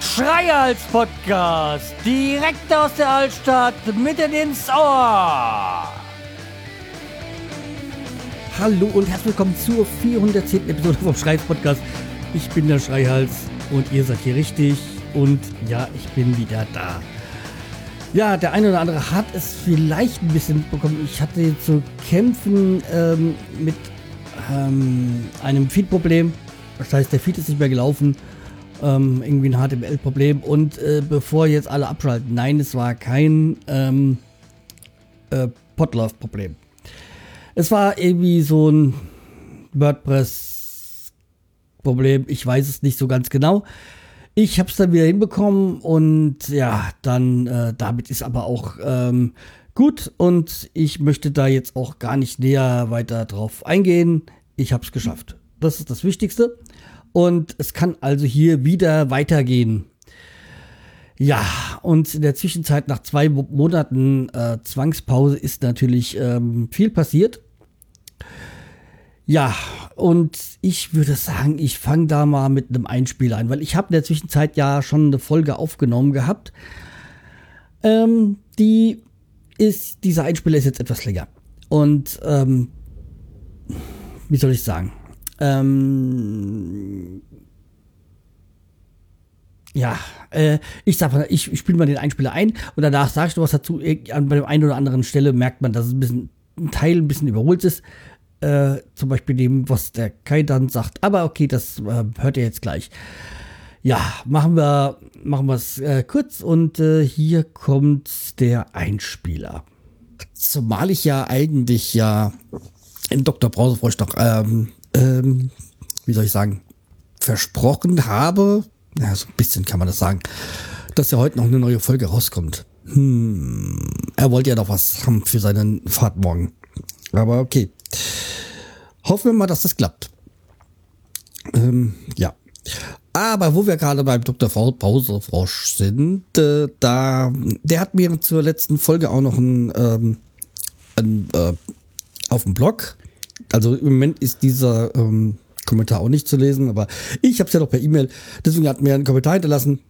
Schreihals Podcast, direkt aus der Altstadt, mitten ins Ohr. Hallo und herzlich willkommen zur 410. Episode vom Schreihals Podcast. Ich bin der Schreihals und ihr seid hier richtig und ja, ich bin wieder da. Ja, der eine oder andere hat es vielleicht ein bisschen mitbekommen. Ich hatte zu kämpfen ähm, mit ähm, einem Feed-Problem. Das heißt, der Feed ist nicht mehr gelaufen ähm, irgendwie ein HTML-Problem. Und äh, bevor jetzt alle abschalten, nein, es war kein ähm, äh, Podlove-Problem. Es war irgendwie so ein WordPress-Problem. Ich weiß es nicht so ganz genau. Ich habe es dann wieder hinbekommen und ja, dann äh, damit ist aber auch ähm, gut und ich möchte da jetzt auch gar nicht näher weiter drauf eingehen. Ich habe es geschafft. Das ist das Wichtigste. Und es kann also hier wieder weitergehen. Ja, und in der Zwischenzeit nach zwei Monaten äh, Zwangspause ist natürlich ähm, viel passiert. Ja, und ich würde sagen, ich fange da mal mit einem Einspiel ein, weil ich habe in der Zwischenzeit ja schon eine Folge aufgenommen gehabt. Ähm, die ist, dieser Einspieler ist jetzt etwas länger. Und ähm, wie soll ich sagen? Ähm, ja, äh, ich sag mal, ich, ich spiele mal den Einspieler ein und danach sagst du was dazu. An bei der einen oder anderen Stelle merkt man, dass es ein bisschen ein Teil ein bisschen überholt ist. Äh, zum Beispiel dem, was der Kai dann sagt. Aber okay, das äh, hört ihr jetzt gleich. Ja, machen wir machen es äh, kurz und äh, hier kommt der Einspieler. Zumal ich ja eigentlich ja in Dr. Brausefrosch doch ähm, ähm, wie soll ich sagen, versprochen habe, ja, so ein bisschen kann man das sagen, dass ja heute noch eine neue Folge rauskommt. Hm, er wollte ja noch was haben für seinen Fahrt morgen. Aber okay. Hoffen wir mal, dass das klappt. Ähm, ja. Aber wo wir gerade beim Dr. Pausefrosch sind, äh, da, der hat mir zur letzten Folge auch noch ein, ähm, ein äh, auf dem Blog also im Moment ist dieser ähm, Kommentar auch nicht zu lesen, aber ich habe es ja noch per E-Mail. Deswegen hat mir einen Kommentar hinterlassen.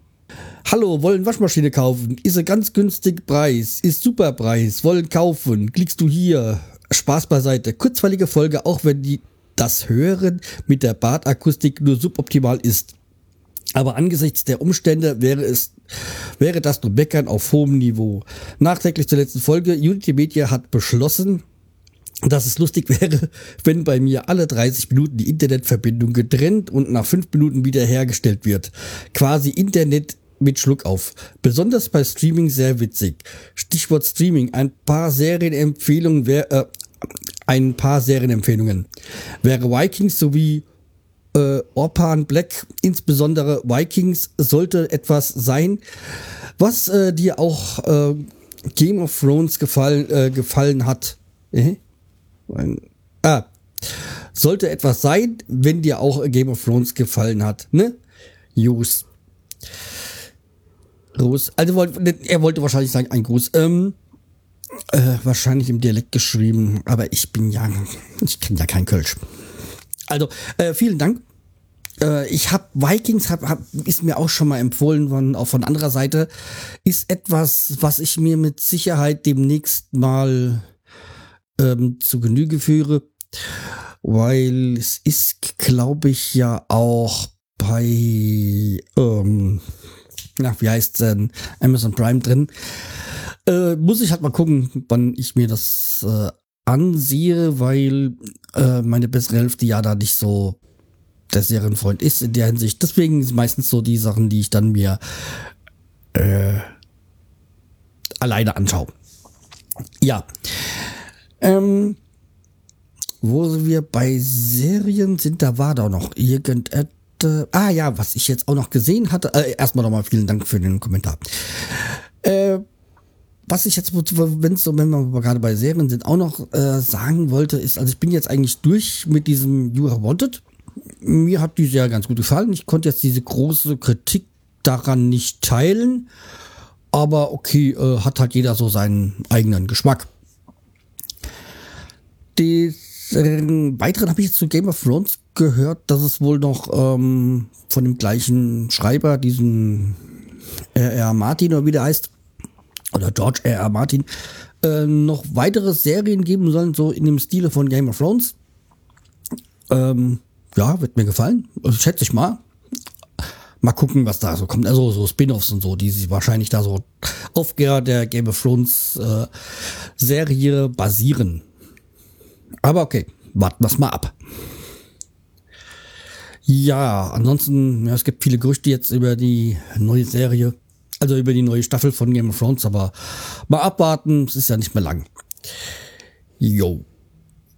Hallo, wollen Waschmaschine kaufen? Ist ein ganz günstig Preis, ist super Preis, wollen kaufen. Klickst du hier. Spaß beiseite. Kurzweilige Folge, auch wenn die das Hören mit der Badakustik nur suboptimal ist. Aber angesichts der Umstände wäre es, wäre das nur Meckern auf hohem Niveau. Nachträglich zur letzten Folge. Unity Media hat beschlossen, dass es lustig wäre, wenn bei mir alle 30 Minuten die Internetverbindung getrennt und nach 5 Minuten wiederhergestellt wird. Quasi Internet mit Schluck auf. Besonders bei Streaming sehr witzig. Stichwort Streaming. Ein paar Serienempfehlungen wäre, äh, ein paar Serienempfehlungen. Wäre Vikings sowie äh, Orpan Black, insbesondere Vikings, sollte etwas sein, was äh, dir auch äh, Game of Thrones gefallen, äh, gefallen hat. Äh? Ah, sollte etwas sein, wenn dir auch Game of Thrones gefallen hat, ne? Jus. Gruß. Also er wollte wahrscheinlich sagen, ein Gruß. Ähm, äh, wahrscheinlich im Dialekt geschrieben, aber ich bin ja, ich kenne ja kein Kölsch. Also, äh, vielen Dank. Äh, ich habe Vikings, hab, hab, ist mir auch schon mal empfohlen worden, auch von anderer Seite. Ist etwas, was ich mir mit Sicherheit demnächst mal ähm, zu Genüge führe, weil es ist, glaube ich, ja auch bei, ähm, na, wie heißt denn, Amazon Prime drin. Äh, muss ich halt mal gucken, wann ich mir das äh, ansehe, weil äh, meine bessere Hälfte ja da nicht so der Serienfreund ist in der Hinsicht. Deswegen sind meistens so die Sachen, die ich dann mir äh, alleine anschaue. Ja. Ähm, wo wir bei Serien sind, da war da noch irgendetwas. Ah ja, was ich jetzt auch noch gesehen hatte. Äh, erstmal nochmal vielen Dank für den Kommentar. Was ich jetzt, wenn so, wenn wir gerade bei Serien sind, auch noch äh, sagen wollte, ist, also ich bin jetzt eigentlich durch mit diesem You Are Wanted. Mir hat die sehr ganz gut gefallen. Ich konnte jetzt diese große Kritik daran nicht teilen. Aber okay, äh, hat halt jeder so seinen eigenen Geschmack. des Weiteren habe ich jetzt zu Game of Thrones gehört, dass es wohl noch ähm, von dem gleichen Schreiber, diesen R.R. Martin oder wie der heißt, oder George R.R. Martin, äh, noch weitere Serien geben sollen, so in dem Stile von Game of Thrones. Ähm, ja, wird mir gefallen. Also, schätze ich mal. Mal gucken, was da so kommt. Also so Spin-offs und so, die sich wahrscheinlich da so auf der Game of Thrones äh, Serie basieren. Aber okay, warten wir mal ab. Ja, ansonsten, ja, es gibt viele Gerüchte jetzt über die neue Serie, also über die neue Staffel von Game of Thrones, aber mal abwarten, es ist ja nicht mehr lang. Jo.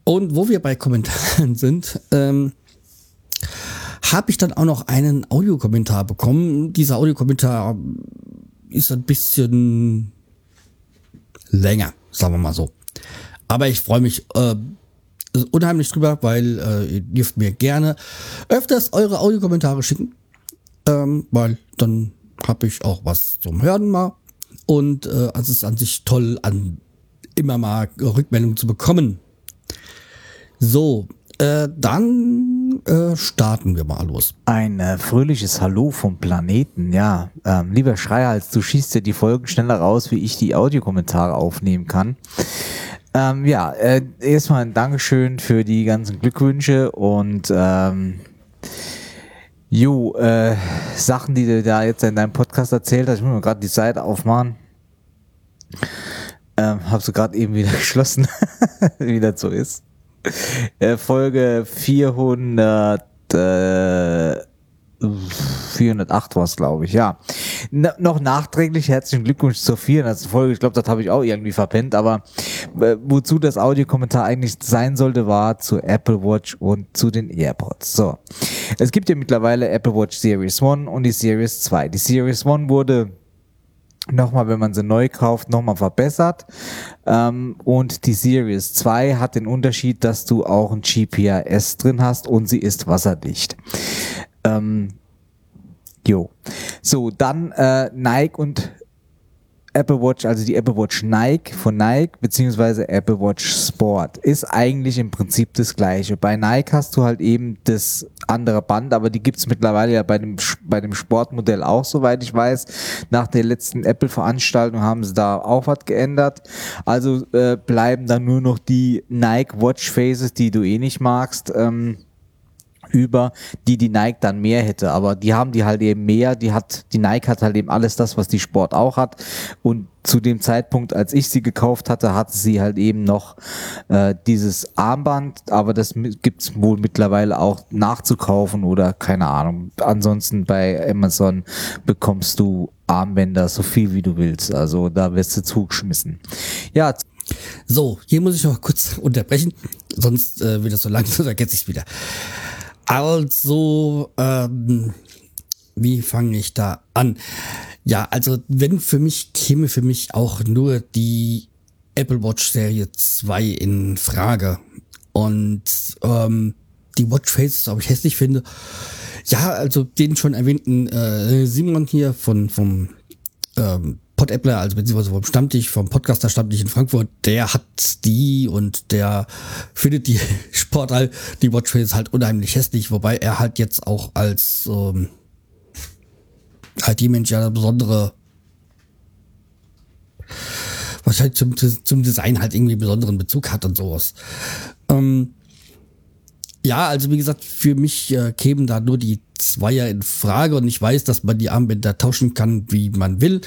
Und wo wir bei Kommentaren sind, ähm, habe ich dann auch noch einen Audiokommentar bekommen. Dieser Audiokommentar ist ein bisschen länger, sagen wir mal so. Aber ich freue mich äh, unheimlich drüber, weil äh, ihr dürft mir gerne öfters eure Audiokommentare schicken, ähm, weil dann habe ich auch was zum Hören mal. Und äh, es ist an sich toll, an immer mal Rückmeldungen zu bekommen. So, äh, dann äh, starten wir mal los. Ein äh, fröhliches Hallo vom Planeten, ja. Ähm, lieber Schreihals, du schießt ja die Folgen schneller raus, wie ich die Audiokommentare aufnehmen kann. Ähm, ja, äh, erstmal ein Dankeschön für die ganzen Glückwünsche und ähm, Jo, äh, Sachen, die du da jetzt in deinem Podcast erzählt hast, ich muss mir gerade die Seite aufmachen. Ähm, hab's du gerade eben wieder geschlossen, wie das so ist. Äh, Folge 400, äh, 408 war es, glaube ich, ja. N noch nachträglich herzlichen Glückwunsch zur 400. Folge. Ich glaube, das habe ich auch irgendwie verpennt, aber äh, wozu das Audiokommentar eigentlich sein sollte, war zu Apple Watch und zu den AirPods. So. Es gibt ja mittlerweile Apple Watch Series 1 und die Series 2. Die Series 1 wurde nochmal, wenn man sie neu kauft, nochmal verbessert. Ähm, und die Series 2 hat den Unterschied, dass du auch ein GPS drin hast und sie ist wasserdicht. Ähm, jo. So, dann äh, Nike und Apple Watch, also die Apple Watch Nike von Nike, beziehungsweise Apple Watch Sport, ist eigentlich im Prinzip das gleiche. Bei Nike hast du halt eben das andere Band, aber die gibt's mittlerweile ja bei dem, bei dem Sportmodell auch, soweit ich weiß. Nach der letzten Apple-Veranstaltung haben sie da auch was geändert. Also äh, bleiben dann nur noch die Nike Watch Faces, die du eh nicht magst. Ähm, über, die die Nike dann mehr hätte. Aber die haben die halt eben mehr. Die hat, die Nike hat halt eben alles das, was die Sport auch hat. Und zu dem Zeitpunkt, als ich sie gekauft hatte, hatte sie halt eben noch äh, dieses Armband, aber das gibt's wohl mittlerweile auch nachzukaufen oder keine Ahnung. Ansonsten bei Amazon bekommst du Armbänder so viel wie du willst. Also da wirst du zugeschmissen. Ja. So, hier muss ich noch kurz unterbrechen, sonst äh, wird das so lang, so vergesse ich wieder. Also, ähm, wie fange ich da an? Ja, also wenn für mich käme für mich auch nur die Apple Watch Serie 2 in Frage. Und ähm, die Watch Faces, ob ich hässlich finde. Ja, also den schon erwähnten äh, Simon hier von vom ähm, Pod-Appler, also beziehungsweise vom Stammtisch, vom Podcaster Stammtisch in Frankfurt, der hat die und der findet die Sportall, die Watchface halt unheimlich hässlich, wobei er halt jetzt auch als ähm, halt die Mensch ja eine besondere wahrscheinlich zum, zum Design halt irgendwie besonderen Bezug hat und sowas. Ähm, ja, also wie gesagt, für mich äh, kämen da nur die Zweier in Frage und ich weiß, dass man die Armbänder tauschen kann, wie man will.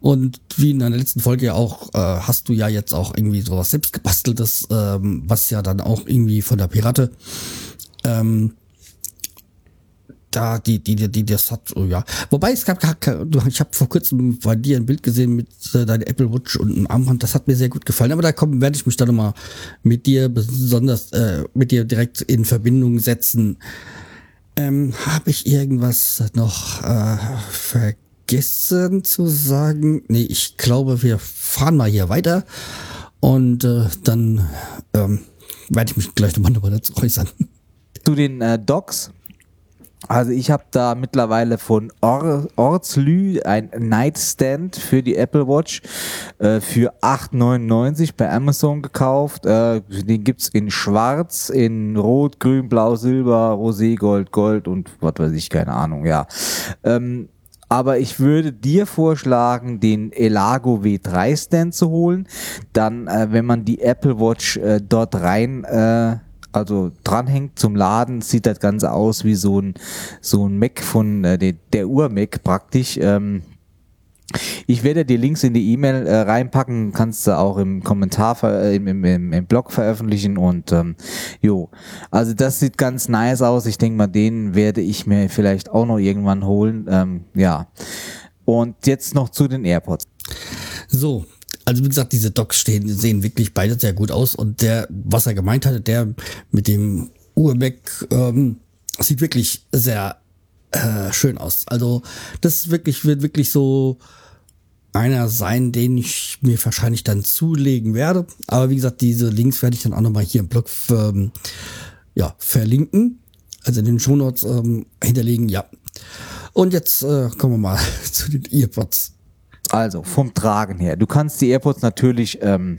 Und wie in der letzten Folge auch, äh, hast du ja jetzt auch irgendwie sowas selbst gebasteltes, ähm, was ja dann auch irgendwie von der Pirate ähm, da die die die, die das hat oh ja. Wobei es gab du ich habe vor kurzem bei dir ein Bild gesehen mit äh, deiner Apple Watch und einem Armband. Das hat mir sehr gut gefallen. Aber da kommen werde ich mich dann nochmal mit dir besonders äh, mit dir direkt in Verbindung setzen. Ähm, habe ich irgendwas noch äh, vergessen zu sagen? Nee ich glaube wir fahren mal hier weiter. Und äh, dann ähm, werde ich mich gleich nochmal dazu äußern. Zu den äh, Docs Also ich habe da mittlerweile von Or Ortslü ein Nightstand für die Apple Watch äh, für 8,99 bei Amazon gekauft. Äh, den gibt's in schwarz, in rot, grün, blau, silber, rosé, gold, gold und was weiß ich, keine Ahnung, ja. Ähm, aber ich würde dir vorschlagen, den Elago W3 Stand zu holen. Dann, äh, wenn man die Apple Watch äh, dort rein äh, also dranhängt zum Laden, sieht das Ganze aus wie so ein, so ein Mac von äh, der, der Ur-Mac praktisch. Ähm, ich werde die Links in die E-Mail äh, reinpacken, kannst du auch im Kommentar, äh, im, im, im, Blog veröffentlichen und ähm, jo, also das sieht ganz nice aus. Ich denke mal, den werde ich mir vielleicht auch noch irgendwann holen. Ähm, ja, und jetzt noch zu den AirPods. So, also wie gesagt, diese Docks stehen, sehen wirklich beide sehr gut aus. Und der, was er gemeint hatte, der mit dem Urbeck, ähm, sieht wirklich sehr äh, schön aus. Also das wirklich wird wirklich so einer sein, den ich mir wahrscheinlich dann zulegen werde. Aber wie gesagt, diese Links werde ich dann auch nochmal hier im Blog ähm, ja, verlinken. Also in den Shownotes ähm, hinterlegen, ja. Und jetzt äh, kommen wir mal zu den Earpods. Also vom Tragen her. Du kannst die AirPods natürlich ähm,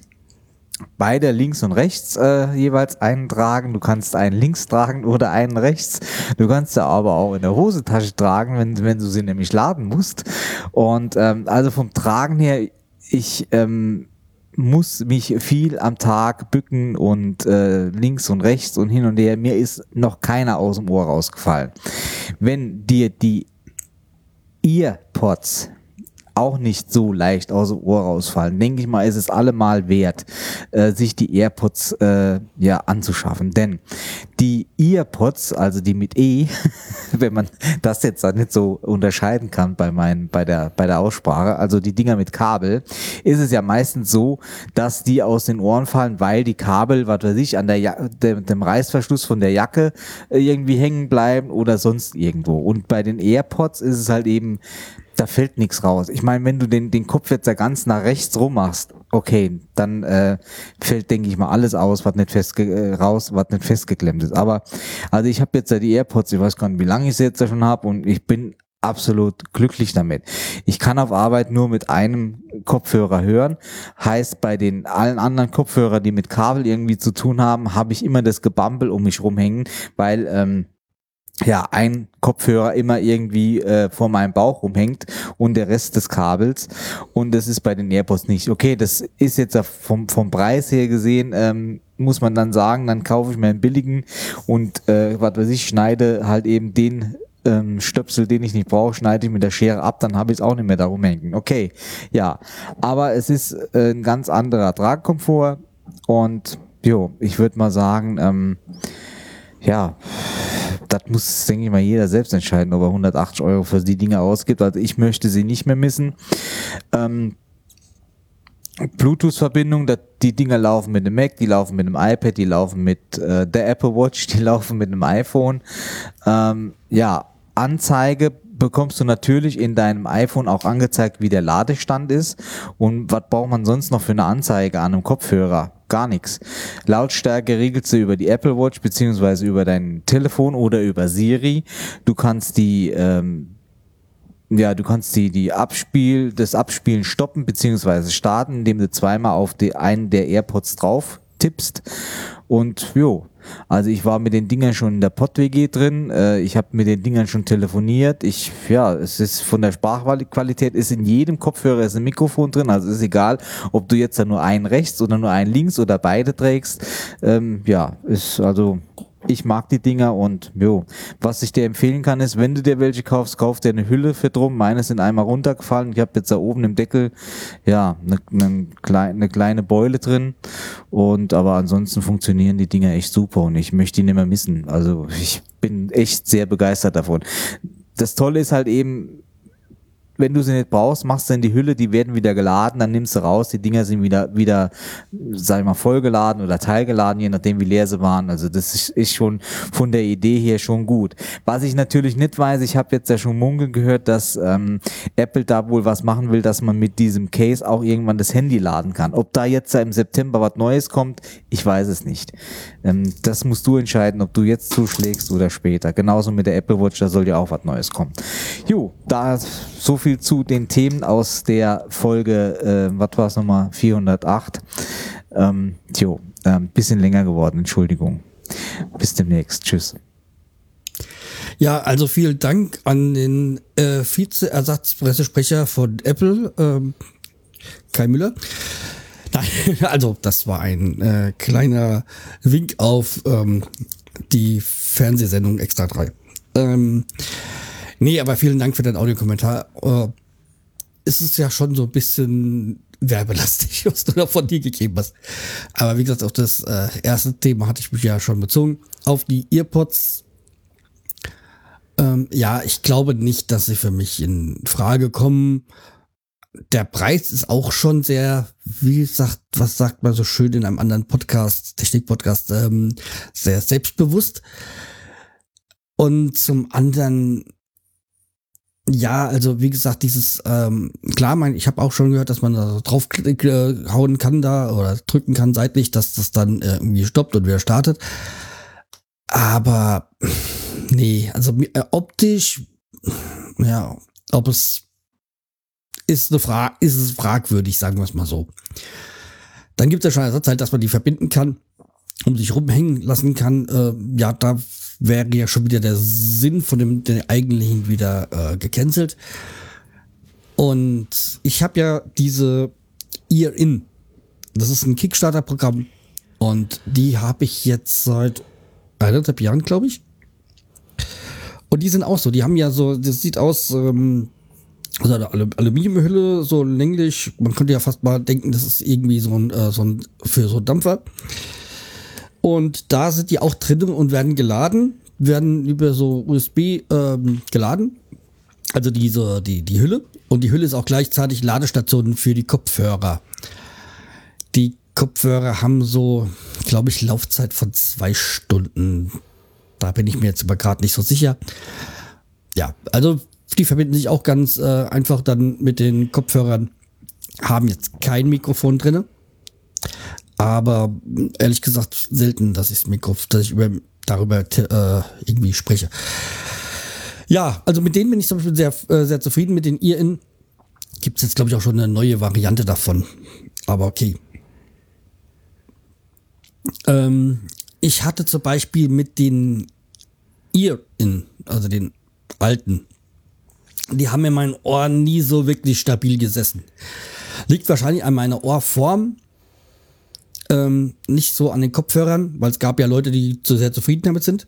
beide links und rechts äh, jeweils einen tragen. Du kannst einen links tragen oder einen rechts. Du kannst sie aber auch in der Hosentasche tragen, wenn, wenn du sie nämlich laden musst. Und ähm, also vom Tragen her, ich ähm, muss mich viel am Tag bücken und äh, links und rechts und hin und her. Mir ist noch keiner aus dem Ohr rausgefallen. Wenn dir die Earpods auch nicht so leicht aus dem Ohr rausfallen. Denke ich mal, ist es allemal wert, äh, sich die AirPods äh, ja anzuschaffen. Denn die EarPods, also die mit E, wenn man das jetzt nicht so unterscheiden kann bei meinen, bei der, bei der Aussprache, also die Dinger mit Kabel, ist es ja meistens so, dass die aus den Ohren fallen, weil die Kabel, was weiß ich, an der ja dem, dem Reißverschluss von der Jacke äh, irgendwie hängen bleiben oder sonst irgendwo. Und bei den AirPods ist es halt eben da fällt nichts raus. Ich meine, wenn du den, den Kopf jetzt da ganz nach rechts rum machst, okay, dann äh, fällt, denke ich mal, alles aus, was nicht festge äh, raus, was nicht festgeklemmt ist. Aber also ich habe jetzt da die AirPods, ich weiß gar nicht, wie lange ich sie jetzt da schon habe und ich bin absolut glücklich damit. Ich kann auf Arbeit nur mit einem Kopfhörer hören. Heißt, bei den allen anderen Kopfhörern, die mit Kabel irgendwie zu tun haben, habe ich immer das Gebampel um mich rumhängen, weil ähm, ja, ein Kopfhörer immer irgendwie äh, vor meinem Bauch rumhängt und der Rest des Kabels. Und das ist bei den AirPods nicht. Okay, das ist jetzt vom, vom Preis her gesehen, ähm, muss man dann sagen, dann kaufe ich mir einen billigen und äh, was weiß ich, schneide halt eben den ähm, Stöpsel, den ich nicht brauche, schneide ich mit der Schere ab, dann habe ich es auch nicht mehr darum hängen. Okay, ja. Aber es ist äh, ein ganz anderer Tragkomfort und jo, ich würde mal sagen, ähm, ja, das muss, denke ich mal, jeder selbst entscheiden, ob er 180 Euro für die Dinge ausgibt. Also ich möchte sie nicht mehr missen. Ähm, Bluetooth-Verbindung, die Dinger laufen mit dem Mac, die laufen mit dem iPad, die laufen mit äh, der Apple Watch, die laufen mit dem iPhone. Ähm, ja, Anzeige bekommst du natürlich in deinem iPhone auch angezeigt, wie der Ladestand ist. Und was braucht man sonst noch für eine Anzeige an einem Kopfhörer? Gar nichts. Lautstärke regelst du über die Apple Watch beziehungsweise über dein Telefon oder über Siri. Du kannst die ähm, ja, du kannst die, die Abspiel, das Abspielen stoppen beziehungsweise starten, indem du zweimal auf die, einen der AirPods drauf tippst. Und jo, also ich war mit den Dingern schon in der Pod-WG drin, äh, ich habe mit den Dingern schon telefoniert. Ich, ja, es ist von der Sprachqualität ist in jedem Kopfhörer ist ein Mikrofon drin, also ist egal, ob du jetzt da nur einen rechts oder nur einen links oder beide trägst. Ähm, ja, ist also ich mag die Dinger und jo, was ich dir empfehlen kann ist, wenn du dir welche kaufst, kauf dir eine Hülle für drum. Meine sind einmal runtergefallen. Ich habe jetzt da oben im Deckel ja eine, eine, kleine, eine kleine Beule drin und aber ansonsten funktionieren die Dinger echt super und ich möchte die nicht mehr missen. Also ich bin echt sehr begeistert davon. Das Tolle ist halt eben, wenn du sie nicht brauchst, machst du in die Hülle, die werden wieder geladen, dann nimmst du raus, die Dinger sind wieder, wieder, sag ich mal, vollgeladen oder teilgeladen, je nachdem wie leer sie waren. Also das ist, ist schon von der Idee her schon gut. Was ich natürlich nicht weiß, ich habe jetzt ja schon munkeln gehört, dass ähm, Apple da wohl was machen will, dass man mit diesem Case auch irgendwann das Handy laden kann. Ob da jetzt im September was Neues kommt, ich weiß es nicht. Ähm, das musst du entscheiden, ob du jetzt zuschlägst oder später. Genauso mit der Apple Watch, da soll ja auch was Neues kommen. Jo, da so viel zu den Themen aus der Folge, äh, was war es nochmal, 408. Ähm, tjo, äh, bisschen länger geworden, Entschuldigung. Bis demnächst. Tschüss. Ja, also vielen Dank an den äh, Vize-Ersatzpressesprecher von Apple, ähm, Kai Müller. Also das war ein äh, kleiner Wink auf ähm, die Fernsehsendung Extra 3. Ähm, nee, aber vielen Dank für deinen Audiokommentar. Äh, ist es ja schon so ein bisschen werbelastig, was du da von dir gegeben hast. Aber wie gesagt, auf das äh, erste Thema hatte ich mich ja schon bezogen. Auf die Earpods. Ähm, ja, ich glaube nicht, dass sie für mich in Frage kommen. Der Preis ist auch schon sehr, wie sagt, was sagt man so schön in einem anderen Podcast, Technik-Podcast, ähm, sehr selbstbewusst. Und zum anderen ja, also wie gesagt, dieses, ähm, klar, mein, ich habe auch schon gehört, dass man da drauf äh, hauen kann da oder drücken kann seitlich, dass das dann äh, irgendwie stoppt und wieder startet. Aber nee, also äh, optisch, ja, ob es ist eine Frage, ist es fragwürdig, sagen wir es mal so. Dann gibt es ja schon Ersatzteil, dass man die verbinden kann, um sich rumhängen lassen kann. Äh, ja, da wäre ja schon wieder der Sinn von dem den eigentlichen wieder äh, gecancelt. Und ich habe ja diese Ear In. Das ist ein Kickstarter-Programm. Und die habe ich jetzt seit eineinhalb Jahren, glaube ich. Und die sind auch so. Die haben ja so, das sieht aus, ähm, also eine Aluminiumhülle, so länglich. Man könnte ja fast mal denken, das ist irgendwie so ein, äh, so ein für so Dampfer. Und da sind die auch drin und werden geladen, werden über so USB ähm, geladen. Also diese, die, die Hülle. Und die Hülle ist auch gleichzeitig Ladestation für die Kopfhörer. Die Kopfhörer haben so, glaube ich, Laufzeit von zwei Stunden. Da bin ich mir jetzt aber gerade nicht so sicher. Ja, also die verbinden sich auch ganz äh, einfach dann mit den Kopfhörern. Haben jetzt kein Mikrofon drinne. Aber ehrlich gesagt selten, dass ich Mikro, dass ich über, darüber äh, irgendwie spreche. Ja, also mit denen bin ich zum Beispiel sehr, äh, sehr zufrieden. Mit den Ear-In gibt es jetzt, glaube ich, auch schon eine neue Variante davon. Aber okay. Ähm, ich hatte zum Beispiel mit den Ear-In, also den alten, die haben in meinen Ohren nie so wirklich stabil gesessen. Liegt wahrscheinlich an meiner Ohrform ähm, nicht so an den Kopfhörern, weil es gab ja Leute, die zu sehr zufrieden damit sind.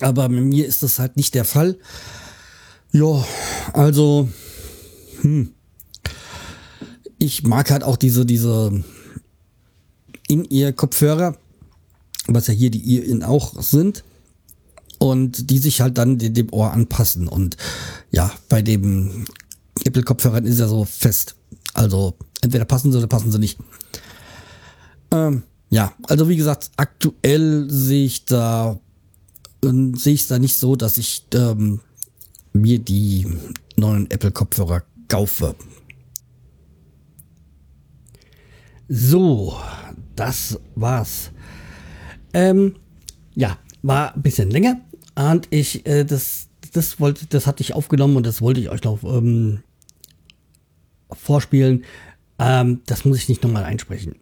Aber mit mir ist das halt nicht der Fall. Ja, also, hm. Ich mag halt auch diese, diese In-Ear-Kopfhörer, was ja hier die Ear-In auch sind. Und die sich halt dann dem Ohr anpassen. Und ja, bei dem Apple-Kopfhörern ist ja so fest. Also entweder passen sie oder passen sie nicht. Ähm, ja, also wie gesagt, aktuell sehe ich da äh, sehe ich da nicht so, dass ich ähm, mir die neuen Apple Kopfhörer kaufe. So, das war's. Ähm, ja, war ein bisschen länger und ich äh, das das wollte das hatte ich aufgenommen und das wollte ich euch noch ähm, vorspielen. Ähm, das muss ich nicht nochmal einsprechen.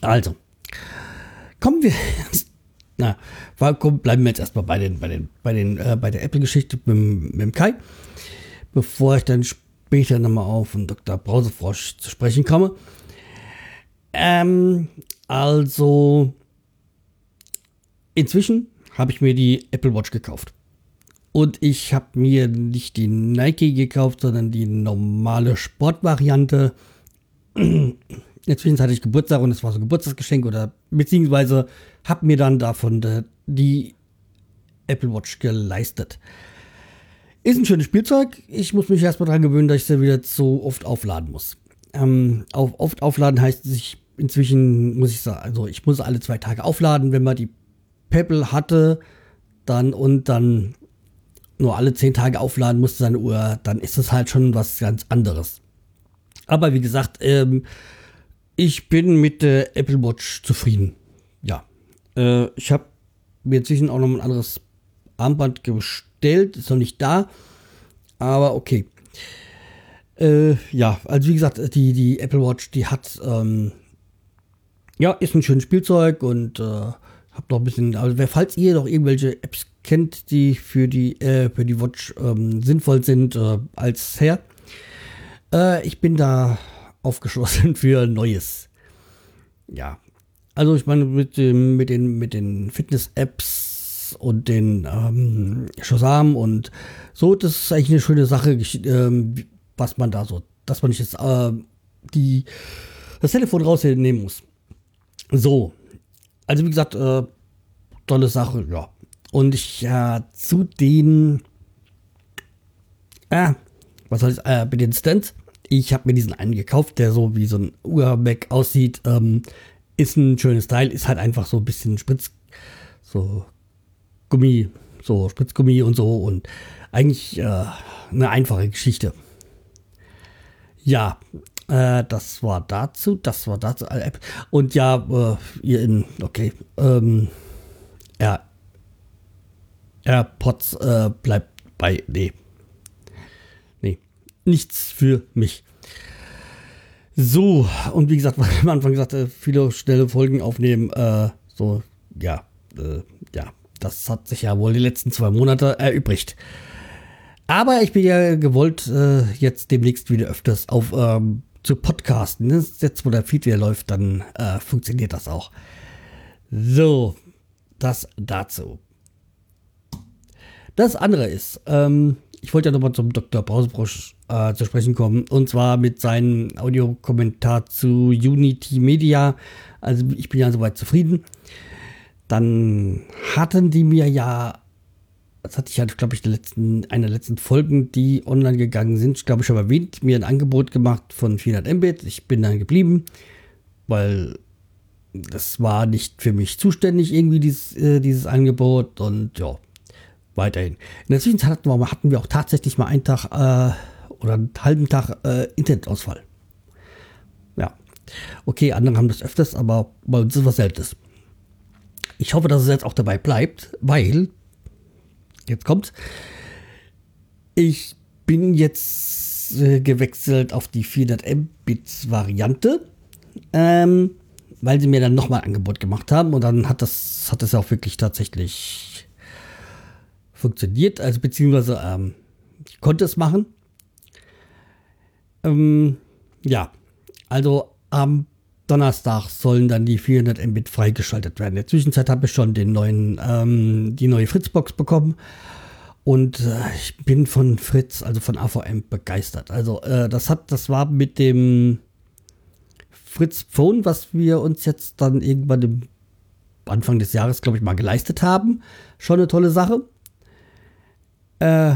Also, kommen wir. Na, komm, bleiben wir jetzt erstmal bei den, bei den, bei den, äh, bei der Apple-Geschichte mit, mit dem Kai, bevor ich dann später nochmal auf den Dr. Brausefrosch zu sprechen komme. Ähm, also, inzwischen habe ich mir die Apple Watch gekauft. Und ich habe mir nicht die Nike gekauft, sondern die normale Sportvariante in der Zwischenzeit hatte ich Geburtstag und es war so ein Geburtstagsgeschenk oder beziehungsweise habe mir dann davon de, die Apple Watch geleistet. Ist ein schönes Spielzeug. Ich muss mich erstmal daran gewöhnen, dass ich es wieder so oft aufladen muss. Ähm, auf, oft aufladen heißt, ich inzwischen muss ich sagen, also ich muss alle zwei Tage aufladen, wenn man die Pebble hatte, dann und dann nur alle zehn Tage aufladen musste seine Uhr, dann ist das halt schon was ganz anderes. Aber wie gesagt, ähm, ich bin mit der Apple Watch zufrieden. Ja. Äh, ich habe mir inzwischen auch noch ein anderes Armband bestellt, ist noch nicht da. Aber okay. Äh, ja, also wie gesagt, die, die Apple Watch, die hat, ähm, ja, ist ein schönes Spielzeug und äh, hab noch ein bisschen, also falls ihr noch irgendwelche Apps kennt, die für die, äh, für die Watch ähm, sinnvoll sind, äh, als Herr, äh, ich bin da aufgeschlossen für Neues. Ja, also ich meine, mit, dem, mit den, mit den Fitness-Apps und den ähm, Shazam und so, das ist eigentlich eine schöne Sache, ähm, was man da so, dass man nicht jetzt äh, die, das Telefon rausnehmen muss. So, also wie gesagt, äh, tolle Sache, ja. Und ich ja zu den, äh, was soll ich, äh, mit den Stands. Ich habe mir diesen einen gekauft, der so wie so ein Uhrback aussieht. Ähm, ist ein schönes Teil, ist halt einfach so ein bisschen Spritz, so Gummi, so Spritzgummi und so und eigentlich äh, eine einfache Geschichte. Ja, äh, das war dazu, das war dazu. Äh, und ja, äh, ihr in, okay, ähm, ja, AirPods äh, bleibt bei, nee. Nichts für mich. So, und wie gesagt, am Anfang gesagt, äh, viele schnelle Folgen aufnehmen, äh, so, ja, äh, ja, das hat sich ja wohl die letzten zwei Monate erübrigt. Aber ich bin ja gewollt, äh, jetzt demnächst wieder öfters auf ähm, zu podcasten. Jetzt, wo der Feed wieder läuft, dann äh, funktioniert das auch. So, das dazu. Das andere ist, ähm, ich wollte ja nochmal zum Dr. Brausebrosch äh, zu sprechen kommen. Und zwar mit seinem Audiokommentar zu Unity Media. Also ich bin ja soweit zufrieden. Dann hatten die mir ja, das hatte ich ja, glaube ich, letzten, einer der letzten Folgen, die online gegangen sind, glaube ich, schon erwähnt, mir ein Angebot gemacht von 400 Mbit. Ich bin dann geblieben, weil das war nicht für mich zuständig, irgendwie dieses, äh, dieses Angebot. Und ja, weiterhin. In der Zwischenzeit hatten wir, hatten wir auch tatsächlich mal einen Tag äh, oder einen halben Tag äh, Internetausfall. Ja. Okay, andere haben das öfters, aber bei uns ist was Seltenes. Ich hoffe, dass es jetzt auch dabei bleibt, weil, jetzt kommt, ich bin jetzt äh, gewechselt auf die 400 Mbits Variante, ähm, weil sie mir dann nochmal ein Angebot gemacht haben und dann hat das, hat das auch wirklich tatsächlich funktioniert, also beziehungsweise ähm, ich konnte es machen. Ähm, ja, also am Donnerstag sollen dann die 400 Mbit freigeschaltet werden. In der Zwischenzeit habe ich schon den neuen, ähm, die neue Fritzbox bekommen. Und äh, ich bin von Fritz, also von AVM, begeistert. Also äh, das hat, das war mit dem Fritz Phone, was wir uns jetzt dann irgendwann im Anfang des Jahres, glaube ich, mal geleistet haben. Schon eine tolle Sache. Äh,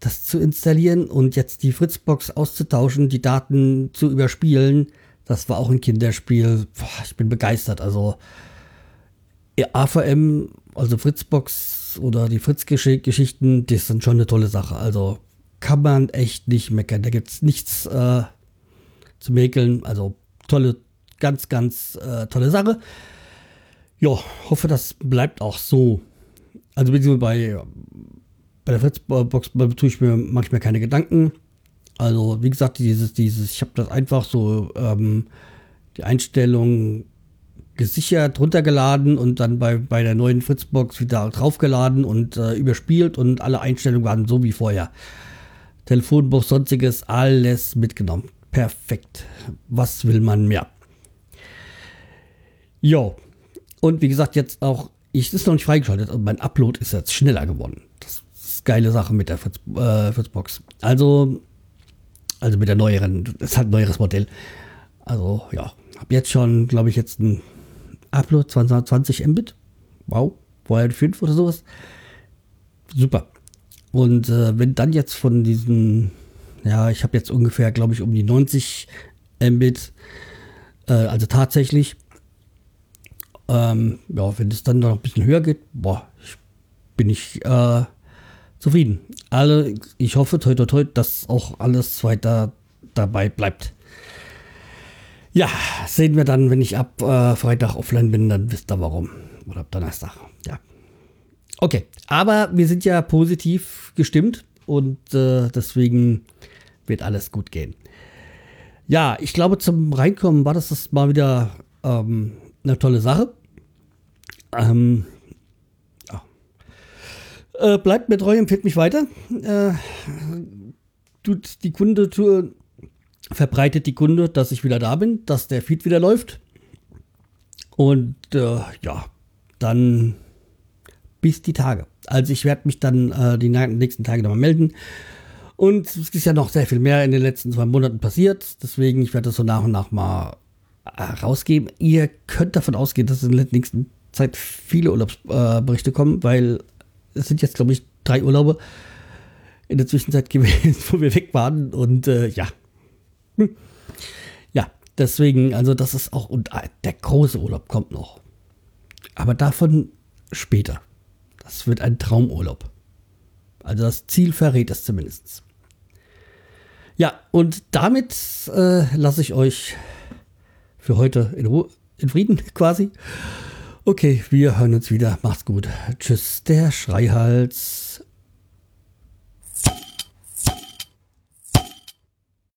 das zu installieren und jetzt die Fritzbox auszutauschen, die Daten zu überspielen, das war auch ein Kinderspiel. Boah, ich bin begeistert. Also AVM, also Fritzbox oder die Fritz-Geschichten, das sind schon eine tolle Sache. Also kann man echt nicht meckern. Da gibt es nichts äh, zu mäkeln. Also tolle, ganz, ganz äh, tolle Sache. Ja, hoffe, das bleibt auch so. Also beziehungsweise bei bei der Fritzbox tue ich mir manchmal keine Gedanken. Also, wie gesagt, dieses, dieses, ich habe das einfach so ähm, die Einstellung gesichert, runtergeladen und dann bei, bei der neuen Fritzbox wieder draufgeladen und äh, überspielt und alle Einstellungen waren so wie vorher. Telefonbuch, sonstiges, alles mitgenommen. Perfekt. Was will man mehr? Jo. Und wie gesagt, jetzt auch, ich ist noch nicht freigeschaltet, und mein Upload ist jetzt schneller geworden geile Sache mit der Fritz, äh, Fritzbox. Also, also mit der neueren, das halt ein neueres Modell. Also, ja, habe jetzt schon, glaube ich, jetzt ein Upload 20, Mbit. Wow, vorher 5 oder sowas. Super. Und äh, wenn dann jetzt von diesen, ja, ich habe jetzt ungefähr, glaube ich, um die 90 Mbit, äh, also tatsächlich, ähm, ja, wenn es dann noch ein bisschen höher geht, boah, ich, bin ich äh, zufrieden. Alle, ich hoffe, toi, toi, toi, dass auch alles weiter dabei bleibt. Ja, sehen wir dann, wenn ich ab äh, Freitag offline bin, dann wisst ihr warum. Oder ab Donnerstag. Ja. Okay, aber wir sind ja positiv gestimmt und äh, deswegen wird alles gut gehen. Ja, ich glaube, zum Reinkommen war das, das mal wieder ähm, eine tolle Sache. Ähm. Äh, bleibt mir treu, empfiehlt mich weiter. Äh, tut die Kunde, tu, verbreitet die Kunde, dass ich wieder da bin, dass der Feed wieder läuft. Und äh, ja, dann bis die Tage. Also ich werde mich dann äh, die nächsten Tage nochmal melden. Und es ist ja noch sehr viel mehr in den letzten zwei Monaten passiert. Deswegen, ich werde das so nach und nach mal äh, rausgeben. Ihr könnt davon ausgehen, dass in der nächsten Zeit viele Urlaubsberichte äh, kommen, weil es sind jetzt, glaube ich, drei Urlaube in der Zwischenzeit gewesen, wo wir weg waren. Und äh, ja. Hm. Ja, deswegen, also das ist auch, und äh, der große Urlaub kommt noch. Aber davon später. Das wird ein Traumurlaub. Also das Ziel verrät es zumindest. Ja, und damit äh, lasse ich euch für heute in, Ruhe, in Frieden quasi. Okay, wir hören uns wieder. Macht's gut. Tschüss, der Schreihals.